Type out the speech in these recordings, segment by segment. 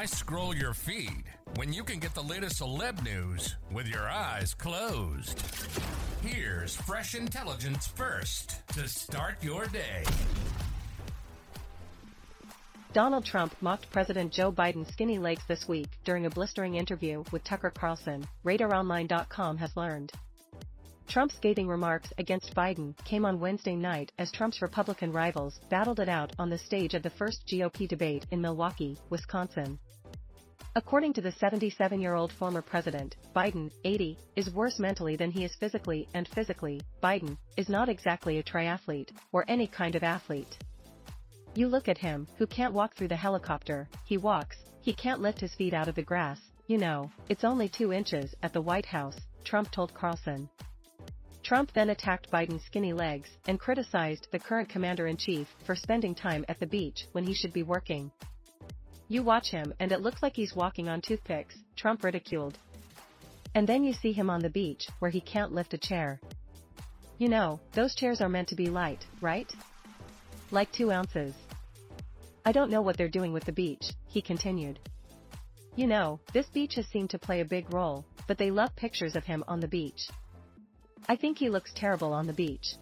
Why scroll your feed when you can get the latest celeb news with your eyes closed? Here's fresh intelligence first to start your day. Donald Trump mocked President Joe Biden's skinny legs this week during a blistering interview with Tucker Carlson, RadarOnline.com has learned. Trump's scathing remarks against Biden came on Wednesday night as Trump's Republican rivals battled it out on the stage of the first GOP debate in Milwaukee, Wisconsin. According to the 77-year-old former president, Biden, 80, is worse mentally than he is physically and physically, Biden, is not exactly a triathlete, or any kind of athlete. You look at him, who can't walk through the helicopter, he walks, he can't lift his feet out of the grass, you know, it's only two inches at the White House, Trump told Carlson. Trump then attacked Biden's skinny legs and criticized the current commander-in-chief for spending time at the beach when he should be working. You watch him and it looks like he's walking on toothpicks, Trump ridiculed. And then you see him on the beach where he can't lift a chair. You know, those chairs are meant to be light, right? Like two ounces. I don't know what they're doing with the beach, he continued. You know, this beach has seemed to play a big role, but they love pictures of him on the beach. I think he looks terrible on the beach.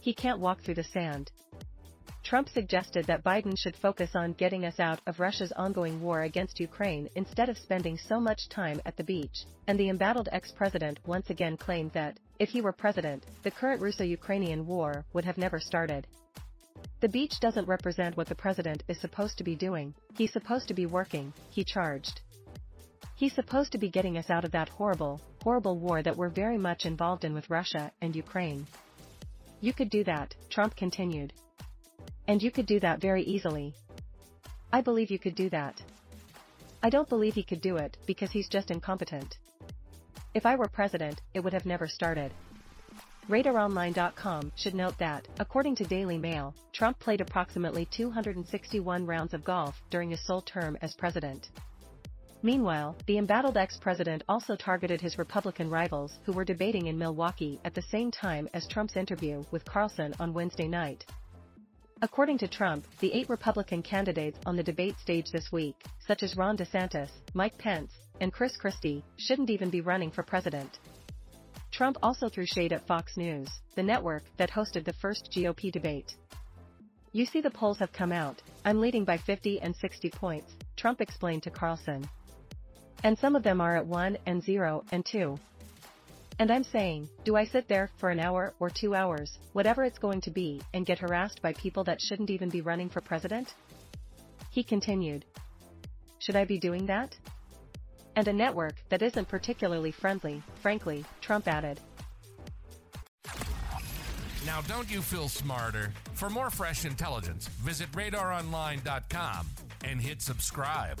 He can't walk through the sand. Trump suggested that Biden should focus on getting us out of Russia's ongoing war against Ukraine instead of spending so much time at the beach, and the embattled ex-president once again claimed that, if he were president, the current Russo-Ukrainian war would have never started. The beach doesn't represent what the president is supposed to be doing, he's supposed to be working, he charged. He's supposed to be getting us out of that horrible, horrible war that we're very much involved in with Russia and Ukraine. You could do that, Trump continued. And you could do that very easily. I believe you could do that. I don't believe he could do it because he's just incompetent. If I were president, it would have never started. RadarOnline.com should note that, according to Daily Mail, Trump played approximately 261 rounds of golf during his sole term as president. Meanwhile, the embattled ex-president also targeted his Republican rivals who were debating in Milwaukee at the same time as Trump's interview with Carlson on Wednesday night. According to Trump, the eight Republican candidates on the debate stage this week, such as Ron DeSantis, Mike Pence, and Chris Christie, shouldn't even be running for president. Trump also threw shade at Fox News, the network that hosted the first GOP debate. You see the polls have come out, I'm leading by 50 and 60 points, Trump explained to Carlson. And some of them are at 1 and 0 and 2. And I'm saying, do I sit there for an hour or two hours, whatever it's going to be, and get harassed by people that shouldn't even be running for president? He continued. Should I be doing that? And a network that isn't particularly friendly, frankly, Trump added. Now, don't you feel smarter? For more fresh intelligence, visit radaronline.com and hit subscribe.